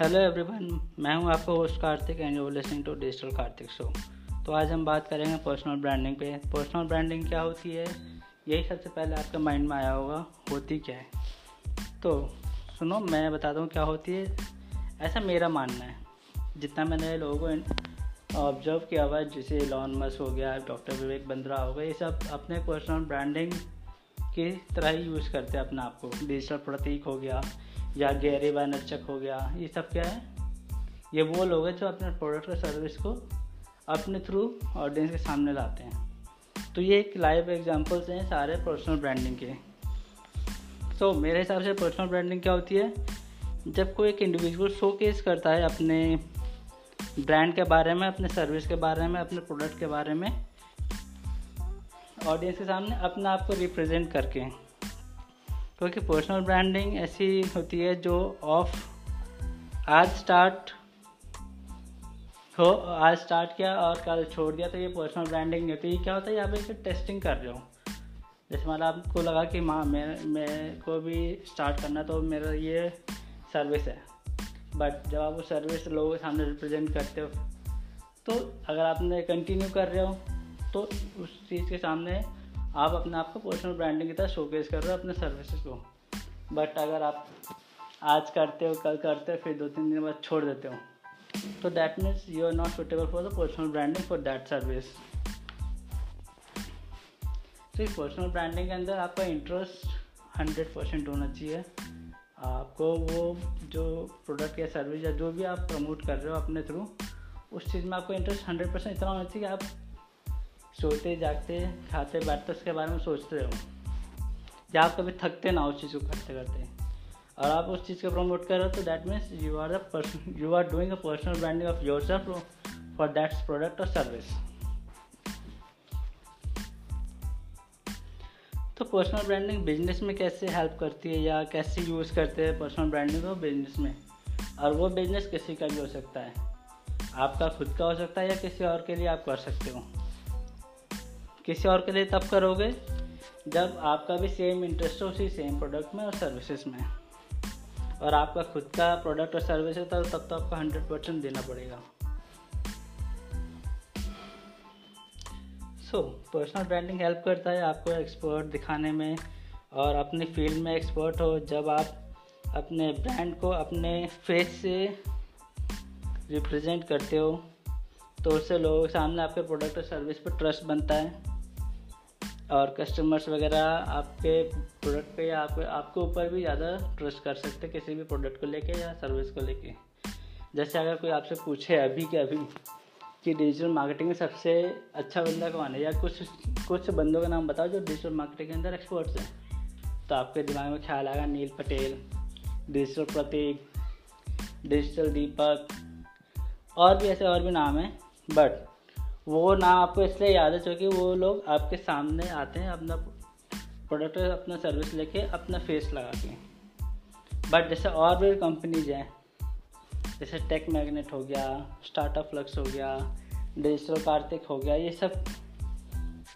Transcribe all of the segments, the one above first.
Hello everyone मैं हूँ आपका host Kartik and you listening to digital Kartik show तो आज हम बात करेंगे पर्सनल ब्रांडिंग पे। पर्सनल ब्रांडिंग क्या होती है? यही सबसे पहले आपके माइंड में आया होगा, होती क्या है? तो सुनो, मैं बताता हूँ क्या होती है। ऐसा मेरा मानना है। जितना मैंने लोगों को ऑब्ज़र्व किया हुआ है, जैसे लॉन मस हो गया डॉक्टर विवेक बंद्रा हो गया ये सब अपने पर्सनल ब्रांडिंग की तरह ही यूज़ करते हैं अपने आप को। डिजिटल प्रतीक हो गया या गैरी वानरचक हो गया ये सब क्या है? ये वो लोग हैं जो अपने प्रोडक्ट और सर्विस को अपने थ्रू ऑडियंस के सामने लाते हैं। तो ये एक लाइव एग्जांपल्स हैं सारे पर्सनल ब्रांडिंग के। तो so, मेरे हिसाब से पर्सनल ब्रांडिंग क्या होती है? जब कोई एक इंडिविजुअल शो केस करता है अपने ब्रांड के बारे में अपने सर्विस के बारे में अपने प्रोडक्ट के बारे में ऑडियंस के सामने अपने आप को रिप्रेजेंट करके। क्योंकि पर्सनल ब्रांडिंग ऐसी होती है जो ऑफ़ आज स्टार्ट हो, आज स्टार्ट किया और कल छोड़ दिया तो ये पर्सनल ब्रांडिंग नहीं होती। क्या होता है? यहाँ पे टेस्टिंग कर रहे हो। जैसे मतलब आपको लगा कि माँ, मैं मेरे को भी स्टार्ट करना तो मेरा ये सर्विस है। बट जब आप वो सर्विस लोगों के सामने रिप्रेजेंट करते हो तो अगर आपने कंटिन्यू कर रहे हो तो उस चीज़ के सामने आप अपने आप को पर्सनल ब्रांडिंग की तरह शोकेस कर रहे हो अपने सर्विसेज़ को। बट अगर आप आज करते हो, कल करते हो, फिर दो तीन दिन बाद छोड़ देते हो तो that means you are not suitable for the personal branding for that service तो इस पर्सनल ब्रांडिंग के अंदर आपका इंटरेस्ट हंड्रेड परसेंट होना चाहिए। आपको वो जो प्रोडक्ट या सर्विस या जो भी आप प्रमोट कर रहे हो अपने थ्रू उस चीज़ में आपको इंटरेस्ट हंड्रेड परसेंट इतना होना चाहिए कि आप सोते जागते, खाते बैठते, उसके बारे में सोचते रहो। या आप कभी थकते ना उस चीज़ को करते करते। और आप उस चीज़ को प्रमोट कर रहे हो तो that means you are the person you are doing a personal branding of yourself for that product और सर्विस तो पर्सनल ब्रांडिंग बिज़नेस में कैसे हेल्प करती है या कैसे यूज़ करते हैं पर्सनल ब्रांडिंग को बिज़नेस में? और वो बिज़नेस किसी का भी हो सकता है। आपका खुद का हो सकता है या किसी और के लिए आप कर सकते हो। किसी और के लिए तब करोगे जब आपका भी सेम इंटरेस्ट हो, उसी सेम प्रोडक्ट में और सर्विसेज़ में। और आपका खुद का प्रोडक्ट और सर्विस है तो तब तो आपको हंड्रेड परसेंट देना पड़ेगा। सो पर्सनल ब्रांडिंग हेल्प करता है आपको एक्सपर्ट दिखाने में और अपनी फ़ील्ड में एक्सपर्ट हो। जब आप अपने ब्रांड को अपने फेस से रिप्रेजेंट करते हो तो उससे लोगों के सामने आपके प्रोडक्ट और सर्विस पर ट्रस्ट बनता है। और कस्टमर्स वगैरह आपके प्रोडक्ट पे या आप, आपके ऊपर भी ज़्यादा ट्रस्ट कर सकते किसी भी प्रोडक्ट को लेके या सर्विस को लेके। जैसे अगर कोई आपसे पूछे अभी के अभी कि डिजिटल मार्केटिंग में सबसे अच्छा बंदा कौन है या कुछ कुछ बंदों का नाम बताओ जो डिजिटल मार्केटिंग के अंदर एक्सपर्ट्स हैं। तो आपके दिमाग में ख्याल आएगा Neil Patel digital Pratik digital Deepak और भी ऐसे और भी नाम हैं बट वो नाम आपको इसलिए याद है, क्योंकि वो लोग आपके सामने आते हैं, अपना प्रोडक्ट अपना सर्विस लेके अपना फेस लगा के बट जैसे और भी कंपनीज़ हैं, जैसे टेक मैग्नेट हो गया स्टार्टअप फ्लक्स हो गया डिजिटल कार्तिक हो गया, ये सब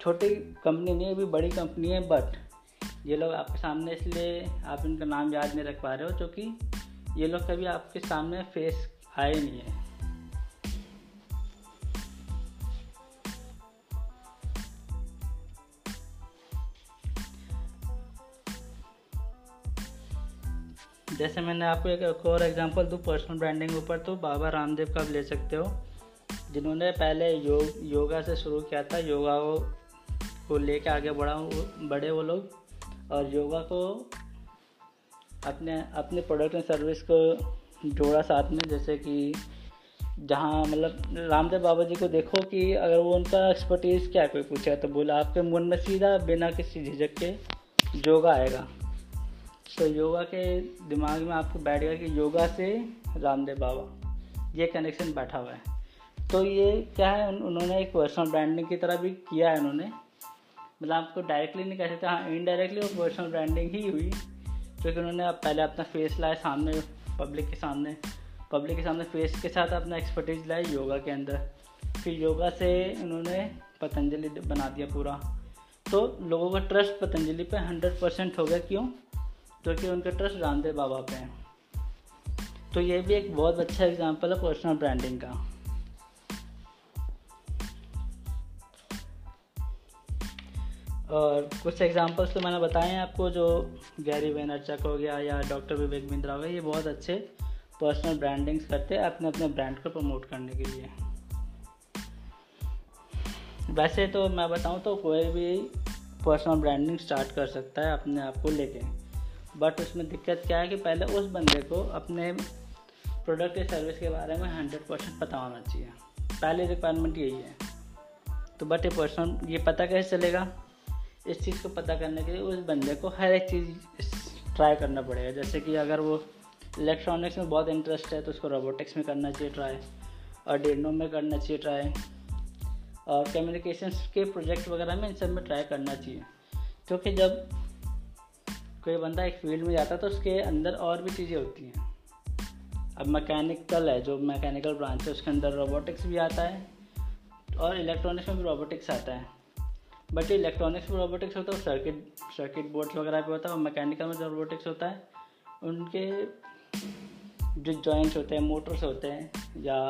छोटी कंपनी नहीं है अभी बड़ी कंपनी है बट ये लोग आपके सामने इसलिए आप इनका नाम याद नहीं रख पा रहे हो, क्योंकि ये लोग कभी आपके सामने फेस आए नहीं है। जैसे मैंने आपको एक और एग्जांपल दूँ पर्सनल ब्रांडिंग ऊपर तो बाबा रामदेव का ले सकते हो जिन्होंने पहले योग योगा से शुरू किया था योगा को, को लेके आगे बढ़ा बढ़े वो लोग और योगा को अपने अपने प्रोडक्ट एंड सर्विस को जोड़ा साथ में जैसे कि जहाँ मतलब रामदेव बाबा जी को देखो कि अगर वो उनका एक्सपर्टीज़ क्या कोई पूछा तो बोला आपके मन में सीधा बिना किसी झिझक के योगा आएगा। तो योगा के दिमाग में आपको बैठ गया कि योगा से रामदेव बाबा ये कनेक्शन बैठा हुआ है। तो ये क्या है? उन्होंने एक पर्सनल ब्रांडिंग की तरह भी किया है उन्होंने। मतलब आपको डायरेक्टली नहीं कह सकते हाँ इनडायरेक्टली वो पर्सनल ब्रांडिंग ही हुई। क्योंकि तो उन्होंने पहले अपना फेस लाया सामने पब्लिक के सामने। पब्लिक के सामने फेस के साथ अपना एक्सपर्टीज लाए योगा के अंदर। फिर योगा से उन्होंने पतंजलि बना दिया पूरा। तो लोगों का ट्रस्ट पतंजलि पे हंड्रेड परसेंट हो गया। क्यों? क्योंकि उनका ट्रस्ट रामदेव बाबा पे। है तो ये भी एक बहुत अच्छा एग्जांपल है पर्सनल ब्रांडिंग का। और कुछ एग्जांपल्स तो मैंने बताए हैं आपको, जो गैरी वेनरचक हो गया या डॉक्टर विवेक बिंद्रा हो गया ये बहुत अच्छे पर्सनल ब्रांडिंग्स करते हैं अपने अपने ब्रांड को प्रमोट करने के लिए। वैसे तो मैं बताऊँ तो कोई भी पर्सनल ब्रांडिंग स्टार्ट कर सकता है अपने आप को लेके। बट उसमें दिक्कत क्या है कि पहले उस बंदे को अपने प्रोडक्ट या सर्विस के बारे में हंड्रेड परसेंट पता होना चाहिए। पहली रिक्वायरमेंट यही है। तो बट ये पर्सनल ये पता कैसे चलेगा? इस चीज़ को पता करने के लिए उस बंदे को हर एक चीज़ ट्राई करना पड़ेगा। जैसे कि अगर वो इलेक्ट्रॉनिक्स में बहुत इंटरेस्ट है तो उसको रोबोटिक्स में करना चाहिए ट्राई और डेनो में करना चाहिए ट्राई और कम्युनिकेशन के प्रोजेक्ट वगैरह में इन सब में ट्राई करना चाहिए। क्योंकि जब कोई बंदा एक फ़ील्ड में जाता है तो उसके अंदर और भी चीज़ें होती हैं। अब मैकेनिकल है, जो मैकेनिकल ब्रांच है, उसके अंदर रोबोटिक्स भी आता है और इलेक्ट्रॉनिक्स में भी रोबोटिक्स आता है। बट इलेक्ट्रॉनिक्स में रोबोटिक्स होता है सर्किट सर्किट बोर्ड्स वगैरह पे होता है, और मैकेनिकल में जो रोबोटिक्स होता है, उनके जो जॉइंट्स होते हैं मोटर्स होते हैं, या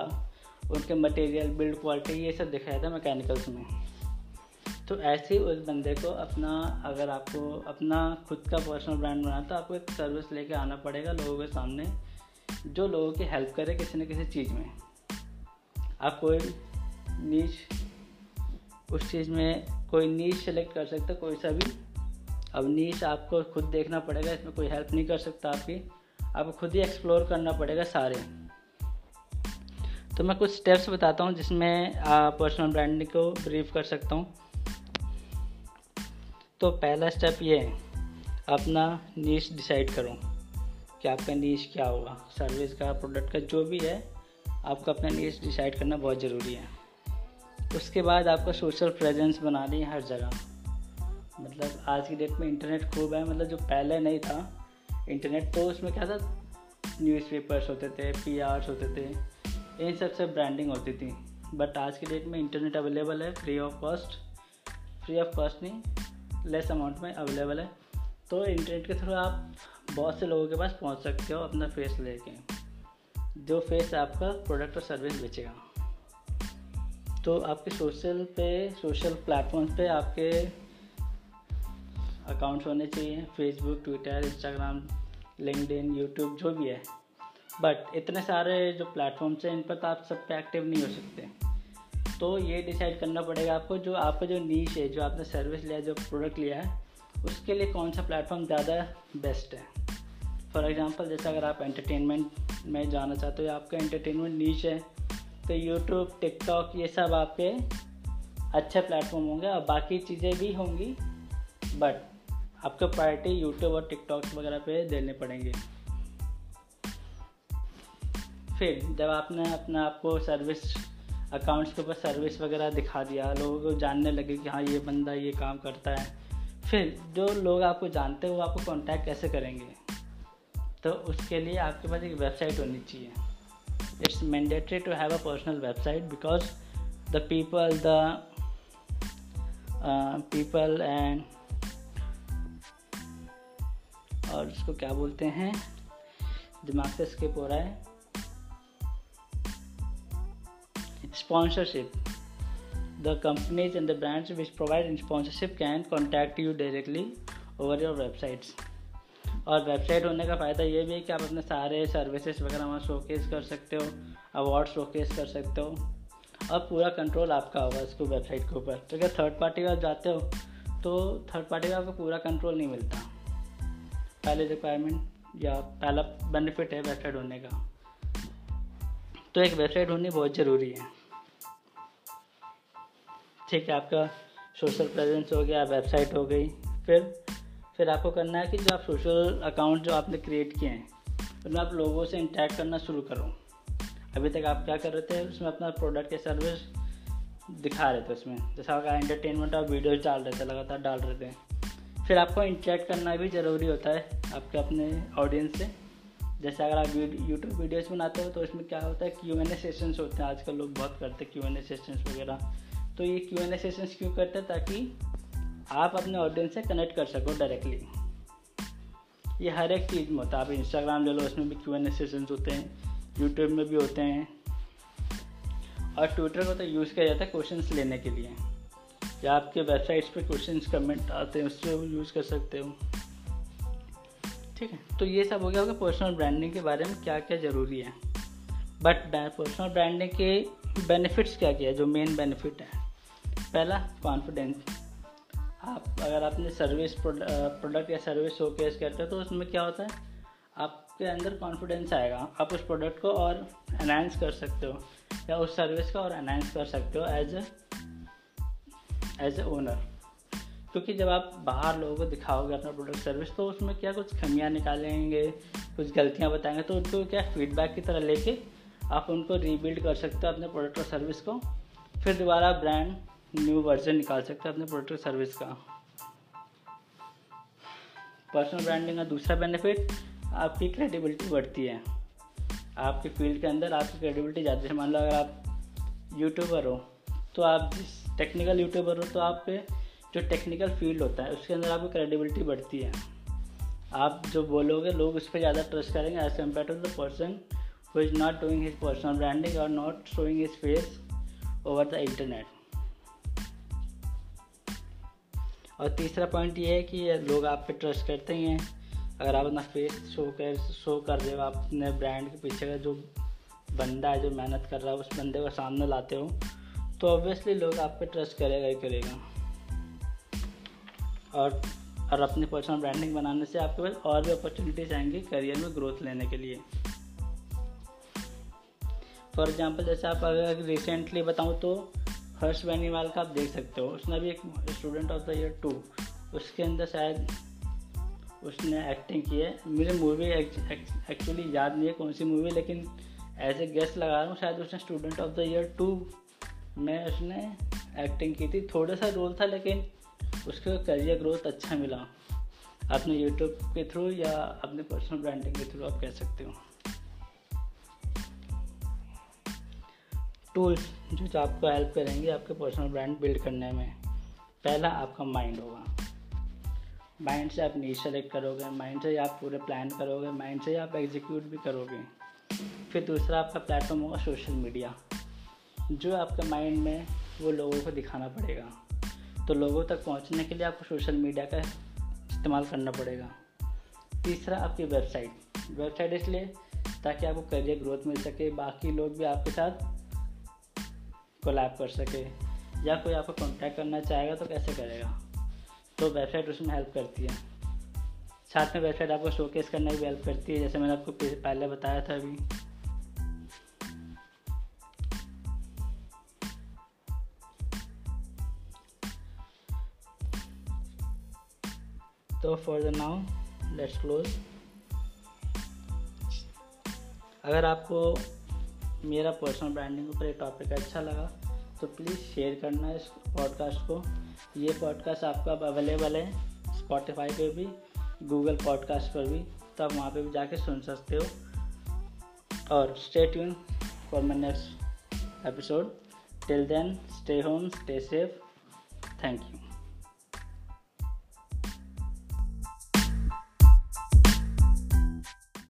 उनके मटेरियल बिल्ड क्वालिटी ये सब दिखाया था मैकेनिकल्स में। तो ऐसे ही उस बंदे को अपना, अगर आपको अपना खुद का पर्सनल ब्रांड बनाना तो आपको एक सर्विस लेके आना पड़ेगा लोगों के सामने, जो लोगों की हेल्प करे किसी न किसी चीज़ में। आप कोई नीच उस चीज़ में कोई नीच सेलेक्ट कर सकते कोई सा भी। अब नीच आपको खुद देखना पड़ेगा, इसमें कोई हेल्प नहीं कर सकता आपकी। आपको खुद ही एक्सप्लोर करना पड़ेगा सारे। तो मैं कुछ स्टेप्स बताता हूँ जिसमें पर्सनल ब्रांडिंग को ब्रीफ कर सकता हूँ। तो पहला स्टेप ये है, अपना नीच डिसाइड करो कि आपका नीच क्या होगा। सर्विस का प्रोडक्ट का, जो भी है, आपको अपना नीच डिसाइड करना बहुत ज़रूरी है। उसके बाद आपका सोशल प्रेजेंस बना ली हर जगह। मतलब आज की डेट में इंटरनेट खूब है मतलब जो पहले नहीं था इंटरनेट तो उसमें क्या था? न्यूज़पेपर्स होते थे पी होते थे, इन सबसे ब्रांडिंग होती थी। बट आज की डेट में इंटरनेट अवेलेबल है free of cost free of cost नहीं लेस अमाउंट में अवेलेबल है। तो इंटरनेट के थ्रू आप बहुत से लोगों के पास पहुँच सकते हो अपना फेस लेके, जो फेस आपका प्रोडक्ट और सर्विस बेचेगा। तो आपके सोशल पे सोशल प्लेटफॉर्म पे आपके अकाउंट्स होने चाहिए। Facebook Twitter Instagram LinkedIn YouTube जो भी है। बट इतने सारे जो प्लेटफॉर्म्स हैं, इन पर तो आप सब पे एक्टिव नहीं हो सकते। तो ये डिसाइड करना पड़ेगा आपको जो आपका जो नीच है, जो आपने सर्विस लिया, जो प्रोडक्ट लिया है, उसके लिए कौन सा प्लेटफॉर्म ज़्यादा बेस्ट है? फॉर एग्ज़ाम्पल जैसे अगर आप एंटरटेनमेंट में जाना चाहते हो या आपका एंटरटेनमेंट नीच है तो यूट्यूब टिकटॉक ये सब आपके अच्छे प्लेटफॉर्म होंगे और बाकी चीज़ें भी होंगी बट आपको प्रायोरिटी यूट्यूब और टिकटॉक वगैरह पे देने पड़ेंगे। फिर जब आपने अपना आपको सर्विस अकाउंट्स के ऊपर सर्विस वगैरह दिखा दिया। लोगों को जानने लगे कि हाँ ये बंदा ये काम करता है। फिर जो लोग आपको जानते हैं वो आपको कांटेक्ट कैसे करेंगे? तो उसके लिए आपके पास एक वेबसाइट होनी चाहिए। It's mandatory to have a personal website because the people uh, people and और इसको क्या बोलते हैं? दिमाग से स्किप हो रहा है। Sponsorship. The companies and the brands which provide sponsorship can contact you directly over your websites. और वेबसाइट होने का फ़ायदा ये भी है कि आप अपने सारे सर्विसेज़ वगैरह वहाँ शोकेस कर सकते हो अवार्ड शोकेस कर सकते हो। और पूरा कंट्रोल आपका होगा इसको वेबसाइट के ऊपर। तो क्या थर्ड पार्टी का जाते हो तो थर्ड पार्टी का आपको पूरा कंट्रोल नहीं मिलता। पहले रिक्वायरमेंट या पहला बेनिफिट है वेबसाइट होने का। तो एक वेबसाइट होनी बहुत ज़रूरी है। ठीक है, आपका सोशल प्रेजेंस हो गया वेबसाइट हो गई। फिर फिर आपको करना है कि जो आप सोशल अकाउंट जो आपने क्रिएट किए हैं, उनमें आप लोगों से इंटरेक्ट करना शुरू करो। अभी तक आप क्या कर रहे थे, उसमें अपना प्रोडक्ट या सर्विस दिखा रहे थे उसमें। जैसा आपका एंटरटेनमेंट आप वीडियोज़ डाल रहे थे, लगातार डाल रहे थे। फिर आपको इंटरेक्ट करना भी ज़रूरी होता है, आपके अपने ऑडियंस से। जैसे अगर आप यूट्यूब वीडियोस बनाते हो तो इसमें क्या होता है क्यू एन ए सेशंस होते हैं। आजकल लोग बहुत करते हैं क्यू एन ए सेशंस वगैरह। तो ये क्यू एन ए सेशंस क्यों करते हैं ताकि आप अपने ऑडियंस से कनेक्ट कर सको डायरेक्टली ये हर एक चीज़ में होता है। आप इंस्टाग्राम ले लो, उसमें भी क्यू एन ए सेशन होते हैं यूट्यूब में भी होते हैं। और ट्विटर को तो यूज़ किया जाता है क्वेश्चंस लेने के लिए। या आपके वेबसाइट्स पे क्वेश्चंस कमेंट आते हैं, उससे यूज़ कर सकते हो। ठीक है? तो ये सब हो गया होगा पर्सनल ब्रांडिंग के बारे में क्या क्या ज़रूरी है? बट पर्सनल ब्रांडिंग के बेनिफिट्स क्या क्या है? जो मेन बेनिफिट है। पहला कॉन्फिडेंस आप अगर आपने सर्विस प्रोडक्ट या सर्विस शोकेस करते हो तो उसमें क्या होता है? आपके अंदर कॉन्फिडेंस आएगा। आप उस प्रोडक्ट को और एनहेंस कर सकते हो, या उस सर्विस का और एनहेंस कर सकते हो एज एज ए ओनर क्योंकि जब आप बाहर लोगों को दिखाओगे अपना प्रोडक्ट सर्विस तो उसमें क्या कुछ खमियाँ निकालेंगे, कुछ गलतियाँ बताएँगे तो उनको क्या फीडबैक की तरह लेके आप उनको रीबिल्ड कर सकते हो अपने प्रोडक्ट और सर्विस को। फिर दोबारा ब्रांड न्यू वर्जन निकाल सकते हैं अपने प्रोडक्ट सर्विस का। पर्सनल ब्रांडिंग का दूसरा बेनिफिट आपकी क्रेडिबिलिटी बढ़ती है। आपके फ़ील्ड के अंदर आपकी क्रेडिबिलिटी ज़्यादा है। मान लो अगर आप यूट्यूबर हो तो आप जिस टेक्निकल यूट्यूबर हो तो आप पे जो टेक्निकल फ़ील्ड होता है, उसके अंदर आपकी क्रेडिबिलिटी बढ़ती है। आप जो बोलोगे, लोग उस पर ज़्यादा ट्रस्ट करेंगे। As compared to the person who is not doing his personal branding और not showing his face over the internet और तीसरा पॉइंट ये है कि लोग आप पे ट्रस्ट करते ही हैं। अगर आप अपना फेस शो कर शो कर रहे हो, आप अपने ब्रांड के पीछे का जो बंदा है, जो मेहनत कर रहा है, उस बंदे को सामने लाते हो तो ऑब्वियसली लोग आप पे ट्रस्ट करेगा ही करेगा। और और अपनी पर्सनल ब्रांडिंग बनाने से आपके पास और भी अपॉर्चुनिटीज़ आएँगी करियर में ग्रोथ लेने के लिए। फॉर एग्ज़ाम्पल जैसे आप अगर रिसेंटली बताऊँ तो हर्ष बेनीवाल का आप देख सकते हो। उसने भी एक student of the year two उसके अंदर शायद उसने एक्टिंग की है। मुझे मूवी एक्चुअली याद नहीं है कौन सी मूवी लेकिन एज ए गेस्ट लगा रहा हूँ, शायद उसने student of the year two में उसने एक्टिंग की थी। थोड़ा सा रोल था, लेकिन उसको करियर ग्रोथ अच्छा मिला। अपने यूट्यूब के थ्रू या अपने पर्सनल ब्रांडिंग के थ्रू आप कह सकते हो। टूल्स जो आपको हेल्प करेंगे आपके पर्सनल ब्रांड बिल्ड करने में। पहला आपका माइंड होगा। माइंड से आप नीच सेलेक्ट करोगे माइंड से आप पूरे प्लान करोगे माइंड से आप एग्जीक्यूट भी करोगे। फिर दूसरा आपका प्लेटफॉर्म होगा सोशल मीडिया जो आपके माइंड में वो लोगों को दिखाना पड़ेगा। तो लोगों तक पहुँचने के लिए आपको सोशल मीडिया का इस्तेमाल करना पड़ेगा। तीसरा आपकी वेबसाइट वेबसाइट इसलिए ताकि आपको करियर ग्रोथ मिल सके, बाकी लोग भी आपके साथ कोलैब कर सके। या कोई आपको कॉन्टैक्ट करना चाहेगा तो कैसे करेगा? तो वेबसाइट उसमें हेल्प करती है। साथ में वेबसाइट आपको शोकेस करने भी हेल्प करती है, जैसे मैंने आपको पहले बताया था अभी। तो for the now let's close अगर आपको मेरा पर्सनल ब्रांडिंग ऊपर ये टॉपिक अच्छा लगा तो प्लीज़ शेयर करना इस पॉडकास्ट को। ये पॉडकास्ट आपका अब अवेलेबल है स्पॉटिफाई पे भी गूगल पॉडकास्ट पर भी तो आप वहाँ पे भी जाके सुन सकते हो। और stay tune for my next episode till then stay home stay safe thank you